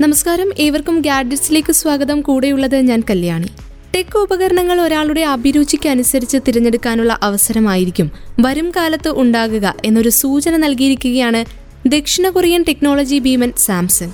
നമസ്കാരം. ഏവർക്കും ഗാഡ്ജറ്റ്സിലേക്ക് സ്വാഗതം. കൂടെയുള്ളത് ഞാൻ കല്യാണി. ടെക് ഉപകരണങ്ങൾ ഒരാളുടെ അഭിരുചിക്ക് അനുസരിച്ച് തിരഞ്ഞെടുക്കാനുള്ള അവസരമായിരിക്കും. വരും കാലത്ത് ഉണ്ടാകുക എന്നൊരു സൂചന നൽകിയിരിക്കുകയാണ് ദക്ഷിണ കൊറിയൻ ടെക്നോളജി ഭീമൻ Samsung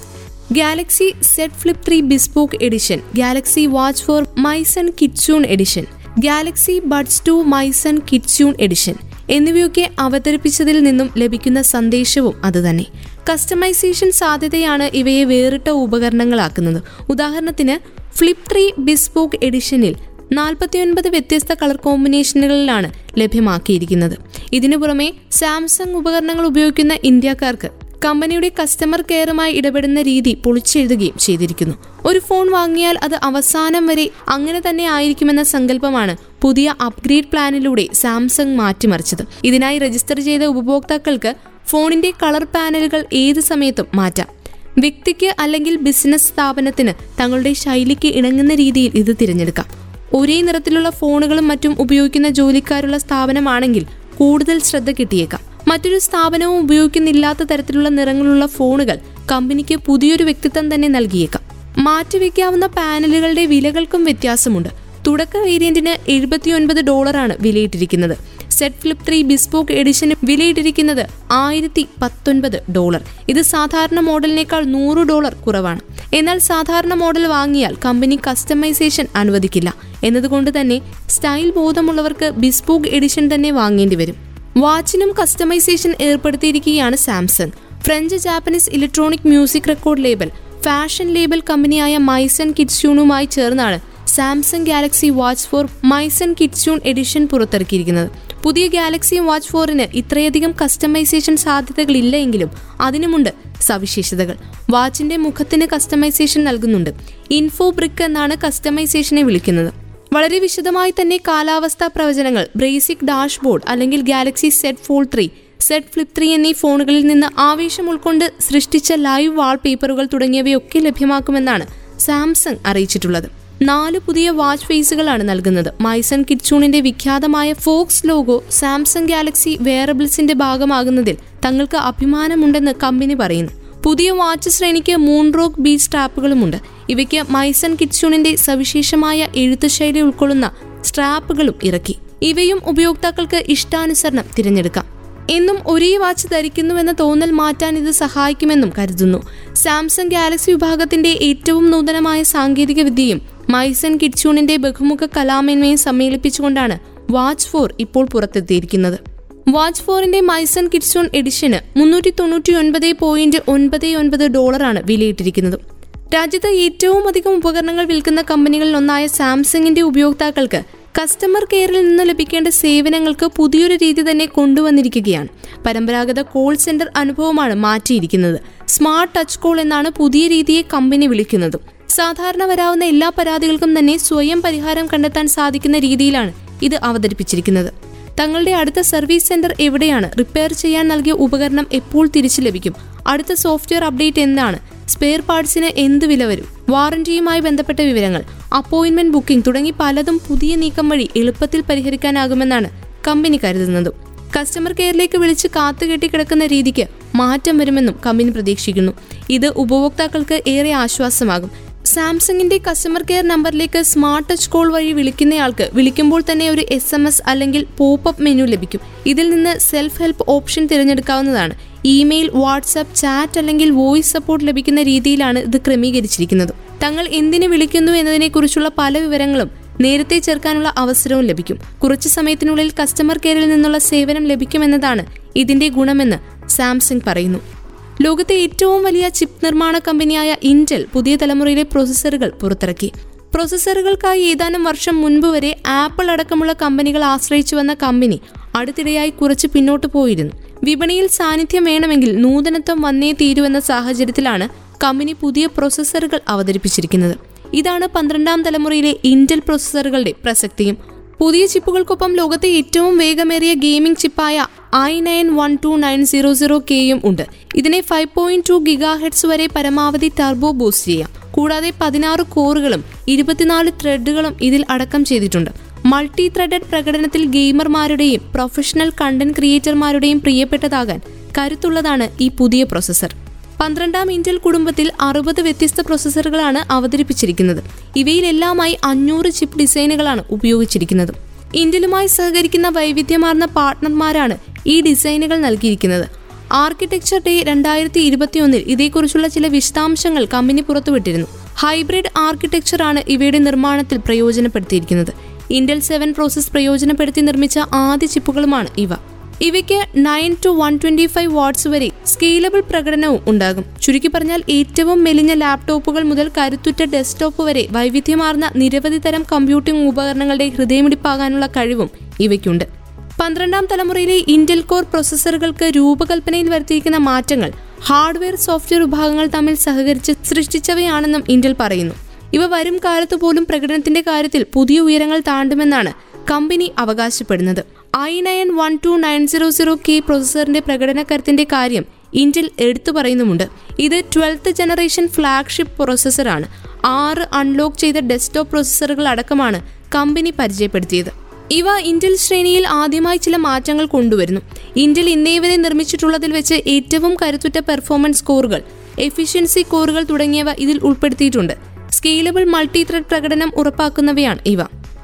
Galaxy Z Flip three bespoke edition Galaxy Watch four Maison Kitsune edition Galaxy Buds two Maison Kitsune edition എന്നിവയൊക്കെ അവതരിപ്പിച്ചതിൽ നിന്നും ലഭിക്കുന്ന സന്ദേശവും അതുതന്നെ. കസ്റ്റമൈസേഷൻ സാധ്യതയാണ് ഇവയെ വേറിട്ട ഉപകരണങ്ങളാക്കുന്നത്. ഉദാഹരണത്തിന് ഫ്ലിപ്പ് ത്രീ ബിസ്പോക്ക് എഡിഷനിൽ നാൽപ്പത്തിയൊൻപത് വ്യത്യസ്ത കളർ കോമ്പിനേഷനുകളിലാണ് ലഭ്യമാക്കിയിരിക്കുന്നത്. ഇതിനു പുറമെ സാംസങ് ഉപകരണങ്ങൾ ഉപയോഗിക്കുന്ന ഇന്ത്യക്കാർക്ക് കമ്പനിയുടെ കസ്റ്റമർ കെയറുമായി ഇടപെടുന്ന രീതി പൊളിച്ചെഴുതുകയും ചെയ്തിരിക്കുന്നു. ഒരു ഫോൺ വാങ്ങിയാൽ അത് അവസാനം വരെ അങ്ങനെ തന്നെ ആയിരിക്കുമെന്ന സങ്കല്പമാണ് പുതിയ അപ്ഗ്രേഡ് പ്ലാനിലൂടെ സാംസങ് മാറ്റിമറിച്ചത്. ഇതിനായി രജിസ്റ്റർ ചെയ്ത ഉപഭോക്താക്കൾക്ക് ഫോണിന്റെ കളർ പാനലുകൾ ഏത് സമയത്തും മാറ്റാം. വ്യക്തിക്ക് അല്ലെങ്കിൽ ബിസിനസ് സ്ഥാപനത്തിന് തങ്ങളുടെ ശൈലിക്ക് ഇണങ്ങുന്ന രീതിയിൽ ഇത് തിരഞ്ഞെടുക്കാം. ഒരേ നിറത്തിലുള്ള ഫോണുകളും മറ്റും ഉപയോഗിക്കുന്ന ജോലിക്കാരുള്ള സ്ഥാപനമാണെങ്കിൽ കൂടുതൽ ശ്രദ്ധ കിട്ടിയേക്കാം. മറ്റൊരു സ്ഥാപനവും ഉപയോഗിക്കുന്നില്ലാത്ത തരത്തിലുള്ള നിറങ്ങളുള്ള ഫോണുകൾ കമ്പനിക്ക് പുതിയൊരു വ്യക്തിത്വം തന്നെ നൽകിയേക്കാം. മാറ്റിവെക്കാവുന്ന പാനലുകളുടെ വിലകൾക്കും വ്യത്യാസമുണ്ട്. തുടക്ക വേരിയന്റിന് എഴുപത്തിയൊൻപത് ഡോളറാണ് വിലയിട്ടിരിക്കുന്നത്. സെറ്റ് ഫ്ലിപ്പ് ത്രീ ബിസ്പോക്ക് എഡിഷന് വിലയിട്ടിരിക്കുന്നത് ആയിരത്തി പത്തൊൻപത് ഡോളർ. ഇത് സാധാരണ മോഡലിനേക്കാൾ നൂറ് ഡോളർ കുറവാണ്. എന്നാൽ സാധാരണ മോഡൽ വാങ്ങിയാൽ കമ്പനി കസ്റ്റമൈസേഷൻ അനുവദിക്കില്ല. എന്നതുകൊണ്ട് തന്നെ സ്റ്റൈൽ ബോധമുള്ളവർക്ക് ബിസ്പോക്ക് എഡിഷൻ തന്നെ വാങ്ങേണ്ടി വരും. വാച്ചിനും customisation ഏർപ്പെടുത്തിയിരിക്കുകയാണ് Samsung French Japanese electronic music record label fashion label കമ്പനിയായ മൈസൺ കിഡ്സ്യൂണുമായി ചേർന്നാണ് Samsung Galaxy Watch four Maison Kitsune edition പുറത്തിറക്കിയിരിക്കുന്നത്. പുതിയ ഗാലക്സി വാച്ച് ഫോറിന് ഇത്രയധികം കസ്റ്റമൈസേഷൻ സാധ്യതകളില്ല എങ്കിലും അതിനുമുണ്ട് സവിശേഷതകൾ. വാച്ചിന്റെ മുഖത്തിന് കസ്റ്റമൈസേഷൻ നൽകുന്നുണ്ട്. ഇൻഫോ ബ്രിക്ക് എന്നാണ് കസ്റ്റമൈസേഷനെ വിളിക്കുന്നത്. വളരെ വിശദമായി തന്നെ കാലാവസ്ഥാ പ്രവചനങ്ങൾ ബ്രേസിക് ഡാഷ്ബോർഡ് അല്ലെങ്കിൽ Galaxy Z Fold three Z Flip three എന്നീ ഫോണുകളിൽ നിന്ന് ആവേശം ഉൾക്കൊണ്ട് സൃഷ്ടിച്ച ലൈവ് വാൾ പേപ്പറുകൾ തുടങ്ങിയവയൊക്കെ ലഭ്യമാക്കുമെന്നാണ് സാംസങ് അറിയിച്ചിട്ടുള്ളത്. നാല് പുതിയ വാച്ച് ഫേസുകളാണ് നൽകുന്നത്. മൈസൺ കിറ്റ്സൂണിന്റെ വിഖ്യാതമായ ഫോക്സ് ലോഗോ സാംസങ് ഗാലക്സി വെയറബിൾസിന്റെ ഭാഗമാകുന്നതിൽ തങ്ങൾക്ക് അഭിമാനമുണ്ടെന്ന് കമ്പനി പറയുന്നു. പുതിയ വാച്ച് ശ്രേണിക്ക് മൂൺറോക്ക് ബീച്ച് സ്ട്രാപ്പുകളുമുണ്ട്. ഇവയ്ക്ക് മൈസൺ കിറ്റ്സൂണിന്റെ സവിശേഷമായ എഴുത്തുശൈലി ഉൾക്കൊള്ളുന്ന സ്ട്രാപ്പുകളും ഇറക്കി. ഇവയും ഉപയോക്താക്കൾക്ക് ഇഷ്ടാനുസരണം തിരഞ്ഞെടുക്കാം. എന്നും ഒരേ വാച്ച് ധരിക്കുന്നുവെന്ന തോന്നൽ മാറ്റാൻ ഇത് സഹായിക്കുമെന്നും കരുതുന്നു. സാംസങ് ഗാലക്സി വിഭാഗത്തിന്റെ ഏറ്റവും നൂതനമായ സാങ്കേതിക വിദ്യയും മൈസൺ കിഡ്ചൂണിന്റെ ബഹുമുഖ കലാമേന്മയും സമ്മേളിപ്പിച്ചുകൊണ്ടാണ് വാച്ച് ഫോർ ഇപ്പോൾ പുറത്തെത്തിയിരിക്കുന്നത്. വാച്ച് ഫോറിന്റെ മൈസൺ കിറ്റ്സൂൺ എഡിഷന് മുന്നൂറ്റി തൊണ്ണൂറ്റി ഒൻപത് പോയിന്റ് ഒൻപത് ഒൻപത് ഡോളറാണ് വിലയിട്ടിരിക്കുന്നത്. രാജ്യത്ത് ഏറ്റവും അധികം ഉപകരണങ്ങൾ വിൽക്കുന്ന കമ്പനികളിൽ ഒന്നായ സാംസങ്ങിന്റെ ഉപയോക്താക്കൾക്ക് കസ്റ്റമർ കെയറിൽ നിന്ന് ലഭിക്കേണ്ട സേവനങ്ങൾക്ക് പുതിയൊരു രീതി തന്നെ കൊണ്ടുവന്നിരിക്കുകയാണ്. പരമ്പരാഗത കോൾ സെന്റർ അനുഭവമാണ് മാറ്റിയിരിക്കുന്നത്. സ്മാർട്ട് ടച്ച് കോൾ എന്നാണ് പുതിയ രീതിയെ കമ്പനി വിളിക്കുന്നത്. സാധാരണ വരാവുന്ന എല്ലാ പരാതികൾക്കും തന്നെ സ്വയം പരിഹാരം കണ്ടെത്താൻ സാധിക്കുന്ന രീതിയിലാണ് ഇത് അവതരിപ്പിച്ചിരിക്കുന്നത്. തങ്ങളുടെ അടുത്ത സർവീസ് സെന്റർ എവിടെയാണ് റിപ്പയർ ചെയ്യാൻ നൽകിയ ഉപകരണം എപ്പോൾ തിരിച്ചു ലഭിക്കും? അടുത്ത സോഫ്റ്റ്വെയർ അപ്ഡേറ്റ് എന്താണ്? സ്പെയർ പാർട്സിന് എന്ത് വില വരും? വാറന്റിയുമായി ബന്ധപ്പെട്ട വിവരങ്ങൾ അപ്പോയിന്റ്മെന്റ് ബുക്കിംഗ് തുടങ്ങി പലതും പുതിയ നീക്കം വഴി എളുപ്പത്തിൽ പരിഹരിക്കാനാകുമെന്നാണ് കമ്പനി കരുതുന്നത്. കസ്റ്റമർ കെയറിലേക്ക് വിളിച്ച് കാത്തുകെട്ടി കിടക്കുന്ന രീതിക്ക് മാറ്റം വരുമെന്നും കമ്പനി പ്രതീക്ഷിക്കുന്നു. ഇത് ഉപഭോക്താക്കൾക്ക് ഏറെ ആശ്വാസമാകും. സാംസങ്ങിന്റെ കസ്റ്റമർ കെയർ നമ്പറിലേക്ക് സ്മാർട്ട് ടച്ച് കോൾ വഴി വിളിക്കുന്നയാൾക്ക് വിളിക്കുമ്പോൾ തന്നെ ഒരു എസ് എം എസ് അല്ലെങ്കിൽ പോപ്പ് മെനു ലഭിക്കും. ഇതിൽ നിന്ന് സെൽഫ് ഹെൽപ്പ് ഓപ്ഷൻ തിരഞ്ഞെടുക്കാവുന്നതാണ്. ഇമെയിൽ വാട്സാപ്പ് ചാറ്റ് അല്ലെങ്കിൽ വോയിസ് സപ്പോർട്ട് ലഭിക്കുന്ന രീതിയിലാണ് ഇത് ക്രമീകരിച്ചിരിക്കുന്നത്. തങ്ങൾ എന്തിനു വിളിക്കുന്നു എന്നതിനെക്കുറിച്ചുള്ള പല വിവരങ്ങളും നേരത്തെ ചേർക്കാനുള്ള അവസരവും ലഭിക്കും. കുറച്ചു സമയത്തിനുള്ളിൽ കസ്റ്റമർ കെയറിൽ നിന്നുള്ള സേവനം ലഭിക്കുമെന്നതാണ് ഇതിന്റെ ഗുണമെന്ന് സാംസങ് പറയുന്നു. ലോകത്തെ ഏറ്റവും വലിയ ചിപ്പ് നിർമ്മാണ കമ്പനിയായ ഇന്റൽ പുതിയ തലമുറയിലെ പ്രോസസ്സറുകൾ പുറത്തിറക്കി. പ്രോസസ്സറുകൾക്കായി ഏതാനും വർഷം മുൻപ് വരെ ആപ്പിൾ അടക്കമുള്ള കമ്പനികൾ ആശ്രയിച്ചു വന്ന കമ്പനി അടുത്തിടെയായി കുറച്ച് പിന്നോട്ട് പോയിരുന്നു. വിപണിയിൽ സാന്നിധ്യം വേണമെങ്കിൽ നൂതനത്വം വന്നേ തീരുവെന്ന സാഹചര്യത്തിലാണ് കമ്പനി പുതിയ പ്രോസസ്സറുകൾ അവതരിപ്പിച്ചിരിക്കുന്നത്. ഇതാണ് പന്ത്രണ്ടാം തലമുറയിലെ ഇന്റൽ പ്രോസസ്സറുകളുടെ പ്രസക്തിയും പുതിയ ചിപ്പുകൾക്കൊപ്പം ലോകത്തെ ഏറ്റവും വേഗമേറിയ gaming ചിപ്പായ I nine one two nine zero zero കെയും ഉണ്ട്. ഇതിനെ five point two giga hertz വരെ പരമാവധി ടർബോ ബൂസ്റ്റ് ചെയ്യാം. കൂടാതെ പതിനാറ് കോറുകളും ഇരുപത്തിനാല് ത്രെഡുകളും ഇതിൽ അടക്കം ചെയ്തിട്ടുണ്ട്. മൾട്ടി ത്രെഡഡ് പ്രകടനത്തിൽ ഗെയിമർമാരുടെയും പ്രൊഫഷണൽ കണ്ടന്റ് ക്രിയേറ്റർമാരുടെയും പ്രിയപ്പെട്ടതാകാൻ കരുത്തുള്ളതാണ് ഈ പുതിയ പ്രോസസർ. പന്ത്രണ്ടാം ഇന്റൽ കുടുംബത്തിൽ അറുപത് വ്യത്യസ്ത പ്രോസസ്സറുകളാണ് അവതരിപ്പിച്ചിരിക്കുന്നത്. ഇവയിലെല്ലാമായി അഞ്ഞൂറ് ചിപ്പ് ഡിസൈനുകളാണ് ഉപയോഗിച്ചിരിക്കുന്നത്. ഇന്റലുമായി സഹകരിക്കുന്ന വൈവിധ്യമാർന്ന പാർട്ട്ണർമാരാണ് ഈ ഡിസൈനുകൾ നൽകിയിരിക്കുന്നത്. ആർക്കിടെക്ചർ ഡേ രണ്ടായിരത്തി ഇരുപത്തിയൊന്നിൽ ഇതേക്കുറിച്ചുള്ള ചില വിശദാംശങ്ങൾ കമ്പനി പുറത്തുവിട്ടിരുന്നു. ഹൈബ്രിഡ് ആർക്കിടെക്ചർ ആണ് ഇവയുടെ നിർമ്മാണത്തിൽ പ്രയോജനപ്പെടുത്തിയിരിക്കുന്നത്. ഇന്റൽ സെവൻ പ്രോസസ് പ്രയോജനപ്പെടുത്തി നിർമ്മിച്ച ആദ്യ ചിപ്പുകളുമാണ് ഇവ. ഇവയ്ക്ക് nine two one twenty five watts വരെ സ്കെയിലബിൾ പ്രകടനവും ഉണ്ടാകും. ചുരുക്കി പറഞ്ഞാൽ ഏറ്റവും മെലിഞ്ഞ ലാപ്ടോപ്പുകൾ മുതൽ കരുത്തുറ്റ ഡെസ്ക്ടോപ്പ് വരെ വൈവിധ്യമാർന്ന നിരവധി തരം കമ്പ്യൂട്ടിംഗ് ഉപകരണങ്ങളുടെ ഹൃദയമിടിപ്പാകാനുള്ള കഴിവും ഇവയ്ക്കുണ്ട്. പന്ത്രണ്ടാം തലമുറയിലെ ഇന്റൽ കോർ പ്രോസസ്സറുകൾക്ക് രൂപകൽപ്പനയിൽ വരുത്തിയിരിക്കുന്ന മാറ്റങ്ങൾ ഹാർഡ്വെയർ സോഫ്റ്റ്വെയർ വിഭാഗങ്ങൾ തമ്മിൽ സഹകരിച്ച് സൃഷ്ടിച്ചവയാണെന്നും ഇന്റൽ പറയുന്നു. ഇവ വരും കാലത്ത് പോലും പ്രകടനത്തിന്റെ കാര്യത്തിൽ പുതിയ ഉയരങ്ങൾ താണ്ടുമെന്നാണ് കമ്പനി അവകാശപ്പെടുന്നത്. I nine one two nine zero zero K പ്രൊസസറിന്റെ പ്രകടനക്കരത്തിന്റെ കാര്യം ഇന്റൽ എടുത്തു പറയുന്നുമുണ്ട്. ഇത് ട്വൽത്ത് ജനറേഷൻ ഫ്ലാഗ്ഷിപ്പ് പ്രൊസസ്സറാണ് ആറ് അൺലോക്ക് ചെയ്ത ഡെസ്ക്ടോപ്പ് പ്രൊസസ്സറുകൾ അടക്കമാണ് കമ്പനി പരിചയപ്പെടുത്തിയത്. ഇവ ഇന്റൽ ശ്രേണിയിൽ ആദ്യമായി ചില മാറ്റങ്ങൾ കൊണ്ടുവരുന്നു. ഇന്റൽ ഇന്നേവരെ നിർമ്മിച്ചിട്ടുള്ളതിൽ വെച്ച് ഏറ്റവും കരുത്തുറ്റ പെർഫോമൻസ് സ്കോറുകൾ എഫിഷ്യൻസി കോറുകൾ തുടങ്ങിയവ ഇതിൽ ഉൾപ്പെടുത്തിയിട്ടുണ്ട്. സ്കെയിലബിൾ മൾട്ടി ത്രെഡ് പ്രകടനം ഉറപ്പാക്കുന്നവയാണ് ഇവ.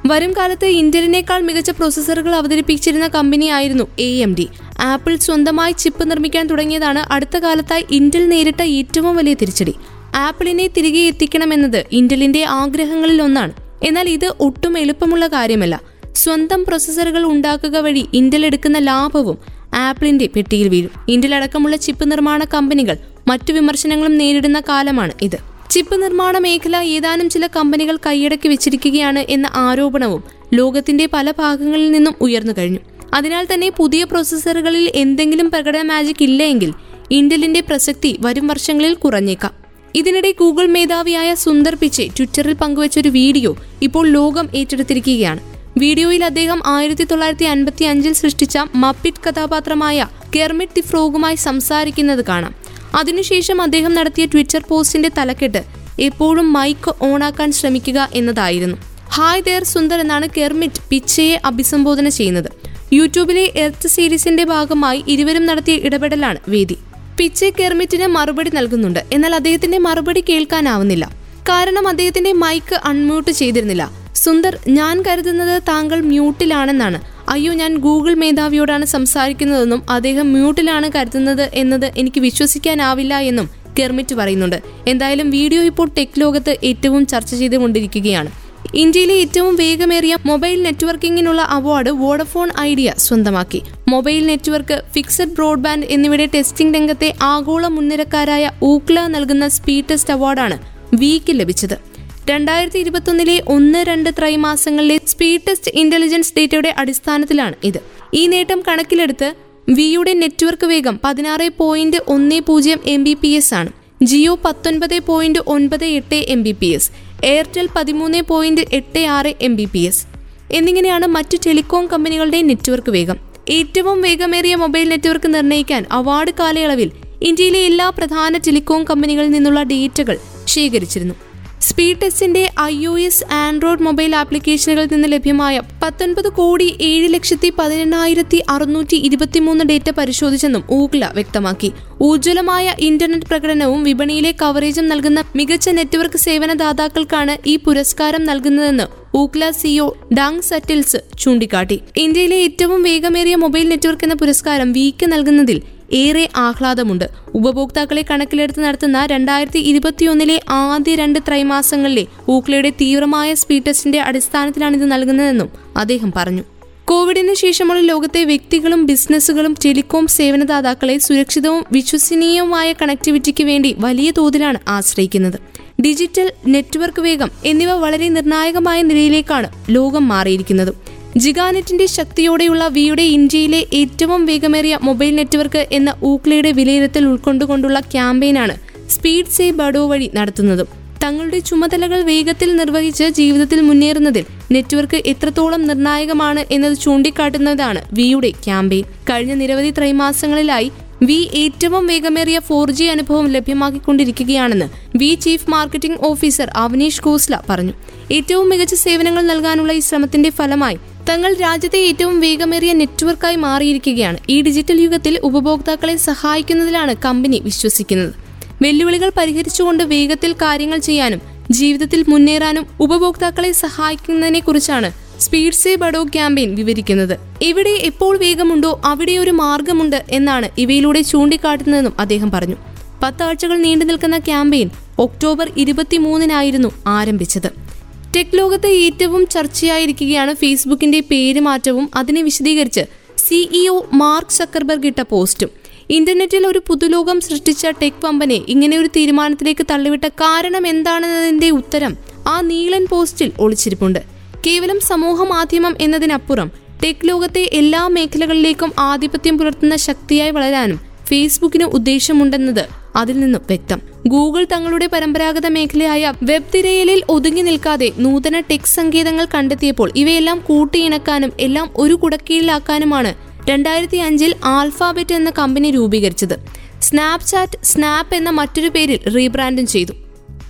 വരും കാലത്ത് ഇന്റലിനേക്കാൾ മികച്ച പ്രോസസ്സറുകൾ അവതരിപ്പിച്ചിരുന്ന കമ്പനിയായിരുന്നു എ എം ഡി ആപ്പിൾ സ്വന്തമായി ചിപ്പ് നിർമ്മിക്കാൻ തുടങ്ങിയതാണ് അടുത്ത കാലത്തായി ഇന്റൽ നേരിട്ട ഏറ്റവും വലിയ തിരിച്ചടി. ആപ്പിളിനെ തിരികെ എത്തിക്കണമെന്നത് ഇന്റലിന്റെ ആഗ്രഹങ്ങളിൽ ഒന്നാണ്. എന്നാൽ ഇത് ഒട്ടും എളുപ്പമുള്ള കാര്യമല്ല. സ്വന്തം പ്രോസസ്സറുകൾ ഉണ്ടാക്കുക വഴി ഇന്റൽ എടുക്കുന്ന ലാഭവും ആപ്പിളിന്റെ പെട്ടിയിൽ വീഴും. ഇന്റൽ അടക്കമുള്ള ചിപ്പ് നിർമ്മാണ കമ്പനികൾ മറ്റു വിമർശനങ്ങളും നേരിടുന്ന കാലമാണ് ഇത്. ചിപ്പ് നിർമ്മാണ മേഖല ഏതാനും ചില കമ്പനികൾ കൈയടക്കി വെച്ചിരിക്കുകയാണ് എന്ന ആരോപണവും ലോകത്തിന്റെ പല ഭാഗങ്ങളിൽ നിന്നും ഉയർന്നു കഴിഞ്ഞു. അതിനാൽ തന്നെ പുതിയ പ്രോസസ്സറുകളിൽ എന്തെങ്കിലും പ്രകടന മാജിക് ഇല്ലെങ്കിൽ ഇന്റലിന്റെ പ്രസക്തി വരും വർഷങ്ങളിൽ കുറഞ്ഞേക്കാം. ഇതിനിടെ ഗൂഗിൾ മേധാവിയായ സുന്ദർ പിച്ചെ ട്വിറ്ററിൽ പങ്കുവച്ച ഒരു വീഡിയോ ഇപ്പോൾ ലോകം ഏറ്റെടുത്തിരിക്കുകയാണ്. വീഡിയോയിൽ അദ്ദേഹം ആയിരത്തി തൊള്ളായിരത്തി അൻപത്തി അഞ്ചിൽ സൃഷ്ടിച്ച മപ്പിറ്റ് കഥാപാത്രമായ കെർമിറ്റ് ദി ഫ്രോഗുമായി സംസാരിക്കുന്നത് കാണാം. അതിനുശേഷം അദ്ദേഹം നടത്തിയ ട്വിറ്റർ പോസ്റ്റിന്റെ തലക്കെട്ട് എപ്പോഴും മൈക്ക് ഓൺ ആക്കാൻ ശ്രമിക്കുക എന്നതായിരുന്നു. ഹായ് ദേർ സുന്ദർ എന്നാണ് കെർമിറ്റ് പിച്ചയെ അഭിസംബോധന ചെയ്യുന്നത്. യൂട്യൂബിലെ എർത്ത് സീരീസിന്റെ ഭാഗമായി ഇരുവരും നടത്തിയ ഇടപെടലാണ് വേദി. പിച്ചെ കെർമിറ്റിന് മറുപടി നൽകുന്നുണ്ട്. എന്നാൽ അദ്ദേഹത്തിന്റെ മറുപടി കേൾക്കാനാവുന്നില്ല. കാരണം അദ്ദേഹത്തിന്റെ മൈക്ക് അൺമ്യൂട്ട് ചെയ്തിരുന്നില്ല. സുന്ദർ ഞാൻ കരുതുന്നത് താങ്കൾ മ്യൂട്ടിലാണെന്നാണ്. അയ്യോ ഞാൻ ഗൂഗിൾ മേധാവിയോടാണ് സംസാരിക്കുന്നതെന്നും അദ്ദേഹം മ്യൂട്ടിലാണ് കരുതുന്നത് എന്നത് എനിക്ക് വിശ്വസിക്കാനാവില്ല എന്നും കെർമിറ്റ് പറയുന്നുണ്ട്. എന്തായാലും വീഡിയോ ഇപ്പോൾ ടെക് ലോകത്ത് ഏറ്റവും ചർച്ച ചെയ്തുകൊണ്ടിരിക്കുകയാണ്. ഇന്ത്യയിലെ ഏറ്റവും വേഗമേറിയ മൊബൈൽ നെറ്റ്വർക്കിംഗിനുള്ള അവാർഡ് വോഡഫോൺ ഐഡിയ സ്വന്തമാക്കി. മൊബൈൽ നെറ്റ്വർക്ക് ഫിക്സഡ് ബ്രോഡ്ബാൻഡ് എന്നിവയുടെ ടെസ്റ്റിംഗ് രംഗത്തെ ആഗോള മുൻനിരക്കാരായ ഊക്ല നൽകുന്ന സ്പീഡ് ടെസ്റ്റ് അവാർഡാണ് വിക്ക് ലഭിച്ചത്. രണ്ടായിരത്തി ഇരുപത്തൊന്നിലെ ഒന്ന് രണ്ട് ത്രൈമാസങ്ങളിലെ സ്പീഡ് ടെസ്റ്റ് ഇന്റലിജൻസ് ഡേറ്റയുടെ അടിസ്ഥാനത്തിലാണ് ഇത്. ഈ നേട്ടം കണക്കിലെടുത്ത് വിയുടെ നെറ്റ്വർക്ക് വേഗം പതിനാറ് പോയിന്റ് ഒന്ന് പൂജ്യം എം ബി പി എസ് ആണ്. ജിയോ പത്തൊൻപത് പോയിന്റ് ഒൻപത് എട്ട് M B P S Airtel പതിമൂന്ന് പോയിന്റ് എട്ട് ആറ് എം ബി പി എസ് എന്നിങ്ങനെയാണ് മറ്റ് ടെലികോം കമ്പനികളുടെ നെറ്റ്വർക്ക് വേഗം. ഏറ്റവും വേഗമേറിയ മൊബൈൽ നെറ്റ്വർക്ക് നിർണയിക്കാൻ അവാർഡ് കാലയളവിൽ ഇന്ത്യയിലെ എല്ലാ പ്രധാന ടെലികോം കമ്പനികളിൽ നിന്നുള്ള ഡേറ്റകൾ ശേഖരിച്ചിരുന്നു. സ്പീഡ് ടെസ്റ്റിന്റെ I O S Android mobile ആപ്ലിക്കേഷനുകളിൽ നിന്ന് ലഭ്യമായ പത്തൊൻപത് കോടി ഏഴ് ലക്ഷത്തി പതിനെണ്ണായിരത്തി അറുന്നൂറ്റി ഇരുപത്തിമൂന്ന് ഡേറ്റ പരിശോധിച്ചെന്നും ഊഗ്ല വ്യക്തമാക്കി. ഊജ്വലമായ ഇന്റർനെറ്റ് പ്രകടനവും വിപണിയിലെ കവറേജും നൽകുന്ന മികച്ച നെറ്റ്വർക്ക് സേവനദാതാക്കൾക്കാണ് ഈ പുരസ്കാരം നൽകുന്നതെന്ന് ഊക്ല സിഒ ഡാങ് സറ്റിൽസ് ചൂണ്ടിക്കാട്ടി. ഇന്ത്യയിലെ ഏറ്റവും വേഗമേറിയ മൊബൈൽ നെറ്റ്വർക്ക് എന്ന പുരസ്കാരം വിക്ക് നൽകുന്നതിൽ ഏറെ ആഹ്ലാദമുണ്ട്. ഉപഭോക്താക്കളെ കണക്കിലെടുത്ത് നടത്തുന്ന രണ്ടായിരത്തി ഇരുപത്തിയൊന്നിലെ ആദ്യ രണ്ട് ത്രൈമാസങ്ങളിലെ ഊക്ലയുടെ തീവ്രമായ സ്പീഡ് ടെസ്റ്റിന്റെ അടിസ്ഥാനത്തിലാണ് ഇത് നൽകുന്നതെന്നും അദ്ദേഹം പറഞ്ഞു. കോവിഡിന് ശേഷമുള്ള ലോകത്തെ വ്യക്തികളും ബിസിനസ്സുകളും ടെലികോം സേവനദാതാക്കളെ സുരക്ഷിതവും വിശ്വസനീയവുമായ കണക്ടിവിറ്റിക്ക് വേണ്ടി വലിയ തോതിലാണ് ആശ്രയിക്കുന്നത്. ഡിജിറ്റൽ നെറ്റ്വർക്ക് വേഗം എന്നിവ വളരെ നിർണായകമായ നിലയിലേക്കാണ് ലോകം മാറിയിരിക്കുന്നത്. ജിഗാനെറ്റിന്റെ ശക്തിയോടെയുള്ള വിയുടെ ഇന്ത്യയിലെ ഏറ്റവും വേഗമേറിയ മൊബൈൽ നെറ്റ്വർക്ക് എന്ന ഊക്ലയുടെ വിലയിരുത്തൽ ഉൾക്കൊണ്ടുകൊണ്ടുള്ള ക്യാമ്പയിനാണ് സ്പീഡ് സേ ബഡോ വഴി നടത്തുന്നതും. തങ്ങളുടെ ചുമതലകൾ വേഗത്തിൽ നിർവഹിച്ച് ജീവിതത്തിൽ മുന്നേറുന്നതിൽ നെറ്റ്വർക്ക് എത്രത്തോളം നിർണായകമാണ് എന്നത് ചൂണ്ടിക്കാട്ടുന്നതാണ് വിയുടെ ക്യാമ്പയിൻ. കഴിഞ്ഞ നിരവധി ത്രൈമാസങ്ങളിലായി വി ഏറ്റവും വേഗമേറിയ ഫോർ ജി അനുഭവം ലഭ്യമാക്കിക്കൊണ്ടിരിക്കുകയാണെന്ന് V chief marketing officer Avneesh Khosla പറഞ്ഞു. ഏറ്റവും മികച്ച സേവനങ്ങൾ നൽകാനുള്ള ഈ ശ്രമത്തിന്റെ ഫലമായി തങ്ങൾ രാജ്യത്തെ ഏറ്റവും വേഗമേറിയ നെറ്റ്വർക്കായി മാറിയിരിക്കുകയാണ്. ഈ ഡിജിറ്റൽ യുഗത്തിൽ ഉപഭോക്താക്കളെ സഹായിക്കുന്നതിലാണ് കമ്പനി വിശ്വസിക്കുന്നത്. വെല്ലുവിളികൾ പരിഹരിച്ചുകൊണ്ട് വേഗത്തിൽ കാര്യങ്ങൾ ചെയ്യാനും ജീവിതത്തിൽ മുന്നേറാനും ഉപഭോക്താക്കളെ സഹായിക്കുന്നതിനെ കുറിച്ചാണ് സ്പീഡ് സേ ബഡോ ക്യാമ്പയിൻ വിവരിക്കുന്നത്. ഇവിടെ എപ്പോൾ വേഗമുണ്ടോ അവിടെ ഒരു മാർഗമുണ്ട് എന്നാണ് ഇവയിലൂടെ ചൂണ്ടിക്കാട്ടുന്നതെന്നും അദ്ദേഹം പറഞ്ഞു. പത്താഴ്ചകൾ നീണ്ടു നിൽക്കുന്ന ക്യാമ്പയിൻ ഒക്ടോബർ ഇരുപത്തിമൂന്നിനായിരുന്നു ആരംഭിച്ചത്. ടെക് ലോകത്തെ ഏറ്റവും ചർച്ചയായിരിക്കുകയാണ് ഫേസ്ബുക്കിന്റെ പേര് മാറ്റവും അതിനെ വിശദീകരിച്ച് സിഇഒ മാർക്ക് സക്കർബർഗ് ഇട്ട പോസ്റ്റും. ഇന്റർനെറ്റിൽ ഒരു പുതുലോകം സൃഷ്ടിച്ച ടെക് പമ്പനെ ഇങ്ങനെ ഒരു തീരുമാനത്തിലേക്ക് തള്ളിവിട്ട കാരണം എന്താണെന്നതിന്റെ ഉത്തരം ആ നീളൻ പോസ്റ്റിൽ ഒളിച്ചിരിപ്പുണ്ട്. കേവലം സമൂഹ മാധ്യമം എന്നതിനപ്പുറം ടെക് ലോകത്തെ എല്ലാ മേഖലകളിലേക്കും ആധിപത്യം പുലർത്തുന്ന ശക്തിയായി വളരാനും ഫേസ്ബുക്കിന് ഉദ്ദേശമുണ്ടെന്നത് അതിൽ നിന്നും വ്യക്തം. ഗൂഗിൾ തങ്ങളുടെ പരമ്പരാഗത മേഖലയായ വെബ് തിരയലിൽ ഒതുങ്ങി നിൽക്കാതെ നൂതന ടെക് സങ്കേതങ്ങൾ കണ്ടെത്തിയപ്പോൾ ഇവയെല്ലാം കൂട്ടിയിണക്കാനും എല്ലാം ഒരു കുടക്കീഴിലാക്കാനുമാണ് രണ്ടായിരത്തി അഞ്ചിൽ ആൽഫാബെറ്റ് എന്ന കമ്പനി രൂപീകരിച്ചത്. സ്നാപ്ചാറ്റ് സ്നാപ്പ് എന്ന മറ്റൊരു പേരിൽ റീബ്രാൻഡും ചെയ്തു.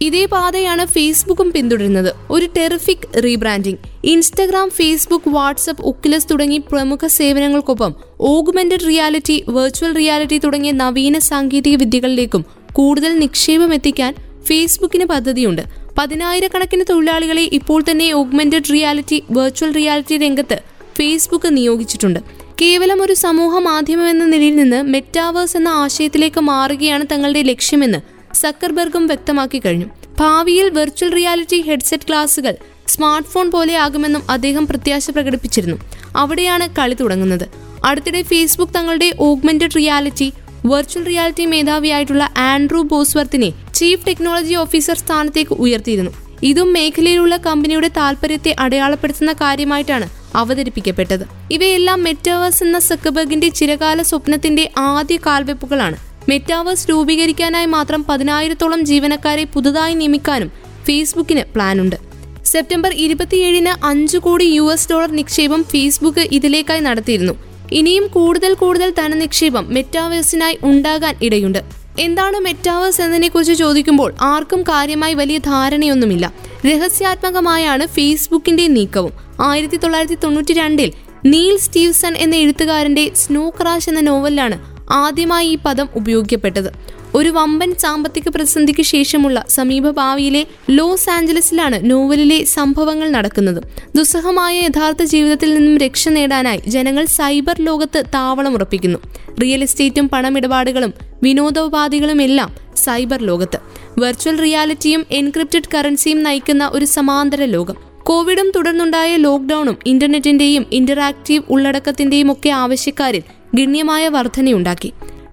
ഇതേ പാതയാണ് ഫേസ്ബുക്കും പിന്തുടരുന്നത്. ഒരു terrific rebranding Instagram Facebook WhatsApp Oculus തുടങ്ങി പ്രമുഖ സേവനങ്ങൾക്കൊപ്പം ഓഗ്മെന്റഡ് റിയാലിറ്റി വെർച്വൽ റിയാലിറ്റി തുടങ്ങിയ നവീന സാങ്കേതിക വിദ്യകളിലേക്കും കൂടുതൽ നിക്ഷേപം എത്തിക്കാൻ ഫേസ്ബുക്കിന് പദ്ധതിയുണ്ട്. പതിനായിരക്കണക്കിന് തൊഴിലാളികളെ ഇപ്പോൾ തന്നെ ഓഗ്മെന്റഡ് റിയാലിറ്റി വെർച്വൽ റിയാലിറ്റി രംഗത്ത് ഫേസ്ബുക്ക് നിയോഗിച്ചിട്ടുണ്ട്. കേവലം ഒരു സമൂഹ മാധ്യമം എന്ന നിലയിൽ നിന്ന് മെറ്റാവേഴ്സ് എന്ന ആശയത്തിലേക്ക് മാറുകയാണ് തങ്ങളുടെ ലക്ഷ്യമെന്ന് സക്കർബർഗും വ്യക്തമാക്കി കഴിഞ്ഞു. ഭാവിയിൽ വെർച്വൽ റിയാലിറ്റി ഹെഡ്സെറ്റ് ക്ലാസുകൾ സ്മാർട്ട് ഫോൺ പോലെ ആകുമെന്നും അദ്ദേഹം പ്രത്യാശ പ്രകടിപ്പിച്ചിരുന്നു. അവിടെയാണ് കളി തുടങ്ങുന്നത്. അടുത്തിടെ ഫേസ്ബുക്ക് തങ്ങളുടെ ഓഗ്മെന്റഡ് റിയാലിറ്റി വെർച്വൽ റിയാലിറ്റി മേധാവിയായിട്ടുള്ള ആൻഡ്രൂ ബോസ്വർത്തിനെ ചീഫ് ടെക്നോളജി ഓഫീസർ സ്ഥാനത്തേക്ക് ഉയർത്തിയിരുന്നു. ഇതും മേഖലയിലുള്ള കമ്പനിയുടെ താൽപര്യത്തെ അടയാളപ്പെടുത്തുന്ന കാര്യമായിട്ടാണ് അവതരിപ്പിക്കപ്പെട്ടത്. ഇവയെല്ലാം മെറ്റാവേഴ്സ് എന്ന സക്കബർഗിന്റെ ചിരകാല സ്വപ്നത്തിന്റെ ആദ്യ കാൽവെപ്പുകളാണ്. മെറ്റാവേഴ്സ് രൂപീകരിക്കാനായി മാത്രം പതിനായിരത്തോളം ജീവനക്കാരെ പുതുതായി നിയമിക്കാനും ഫേസ്ബുക്കിന് പ്ലാനുണ്ട്. സെപ്റ്റംബർ ഇരുപത്തിയേഴിന് അഞ്ചു കോടി യു എസ് ഡോളർ നിക്ഷേപം ഫേസ്ബുക്ക് ഇതിലേക്കായി നടത്തിയിരുന്നു. ഇനിയും കൂടുതൽ കൂടുതൽ ധനനിക്ഷേപം മെറ്റാവേഴ്സിനായി ഉണ്ടാകാൻ ഇടയുണ്ട്. എന്താണ് മെറ്റാവേഴ്സ് എന്നതിനെക്കുറിച്ച് ചോദിക്കുമ്പോൾ ആർക്കും കാര്യമായി വലിയ ധാരണയൊന്നുമില്ല. രഹസ്യാത്മകമായാണ് ഫേസ്ബുക്കിന്റെ നീക്കവും. ആയിരത്തി തൊള്ളായിരത്തി തൊണ്ണൂറ്റി രണ്ടിൽ നീൽ സ്റ്റീവ്സൺ എന്ന എഴുത്തുകാരന്റെ സ്നോ ക്രാഷ് എന്ന നോവലിലാണ് ആദ്യമായി ഈ പദം ഉപയോഗിക്കപ്പെട്ടത്. ഒരു വമ്പൻ സാമ്പത്തിക പ്രതിസന്ധിക്ക് ശേഷമുള്ള സമീപ ഭാവിയിലെ ലോസ് ആഞ്ചലസിലാണ് നോവലിലെ സംഭവങ്ങൾ നടക്കുന്നത്. ദുസ്സഹമായ യഥാർത്ഥ ജീവിതത്തിൽ നിന്നും രക്ഷ നേടാനായി ജനങ്ങൾ സൈബർ ലോകത്ത് താവളം ഉറപ്പിക്കുന്നു. റിയൽ എസ്റ്റേറ്റും പണമിടപാടുകളും വിനോദോപാധികളും എല്ലാം സൈബർ ലോകത്ത്. വെർച്വൽ റിയാലിറ്റിയും എൻക്രിപ്റ്റഡ് കറൻസിയും നയിക്കുന്ന ഒരു സമാന്തര ലോകം. കോവിഡും തുടർന്നുണ്ടായ ലോക്ക്ഡൌണും ഇന്റർനെറ്റിന്റെയും ഇന്ററാക്റ്റീവ് ഉള്ളടക്കത്തിന്റെയും ഒക്കെ ആവശ്യക്കാരിൽ ഗണ്യമായ വർധനയുണ്ടാക്കി.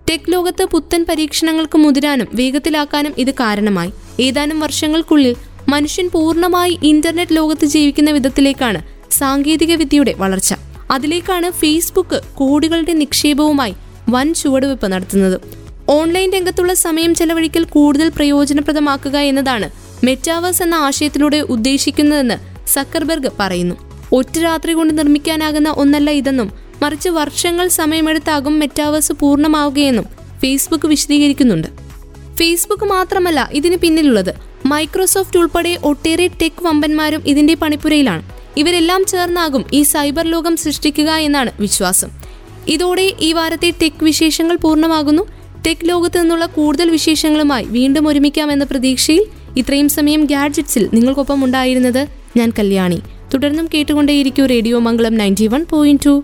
ടെക് ലോകത്ത് പുത്തൻ പരീക്ഷണങ്ങൾക്ക് മുതിരാനും വേഗത്തിലാക്കാനും ഇത് കാരണമായി. ഏതാനും വർഷങ്ങൾക്കുള്ളിൽ മനുഷ്യൻ പൂർണമായി ഇന്റർനെറ്റ് ലോകത്ത് ജീവിക്കുന്ന വിധത്തിലേക്കാണ് സാങ്കേതിക വിദ്യയുടെ വളർച്ച. അതിലേക്കാണ് ഫേസ്ബുക്ക് കോടികളുടെ നിക്ഷേപവുമായി വൻ ചുവടുവെപ്പ് നടത്തുന്നത്. ഓൺലൈൻ രംഗത്തുള്ള സമയം ചെലവഴിക്കൽ കൂടുതൽ പ്രയോജനപ്രദമാക്കുക എന്നതാണ് മെറ്റാവേഴ്സ് എന്ന ആശയത്തിലൂടെ ഉദ്ദേശിക്കുന്നതെന്ന് സക്കർബർഗ് പറയുന്നു. ഒറ്റ രാത്രി കൊണ്ട് നിർമ്മിക്കാനാകുന്ന ഒന്നല്ല ഇതെന്നും മറിച്ച് വർഷങ്ങൾ സമയമെടുത്താകും മെറ്റാവേഴ്സ് പൂർണമാവുകയെന്നും ഫേസ്ബുക്ക് വിശദീകരിക്കുന്നുണ്ട്. ഫേസ്ബുക്ക് മാത്രമല്ല ഇതിന് പിന്നിലുള്ളത്. മൈക്രോസോഫ്റ്റ് ഉൾപ്പെടെ ഒട്ടേറെ ടെക് വമ്പന്മാരും ഇതിന്റെ പണിപ്പുരയിലാണ്. ഇവരെല്ലാം ചേർന്നാകും ഈ സൈബർ ലോകം സൃഷ്ടിക്കുക എന്നാണ് വിശ്വാസം. ഇതോടെ ഈ വാരത്തെ ടെക് വിശേഷങ്ങൾ പൂർണമാകുന്നു. ടെക് ലോകത്ത് നിന്നുള്ള കൂടുതൽ വിശേഷങ്ങളുമായി വീണ്ടും ഒരുമിക്കാമെന്ന പ്രതീക്ഷയിൽ ഇത്രയും സമയം ഗാഡ്ജറ്റ്സിൽ നിങ്ങൾക്കൊപ്പം ഉണ്ടായിരുന്നത് ഞാൻ കല്യാണി. തുടർന്നും കേട്ടുകൊണ്ടേയിരിക്കും radio Mangalam ninety one point two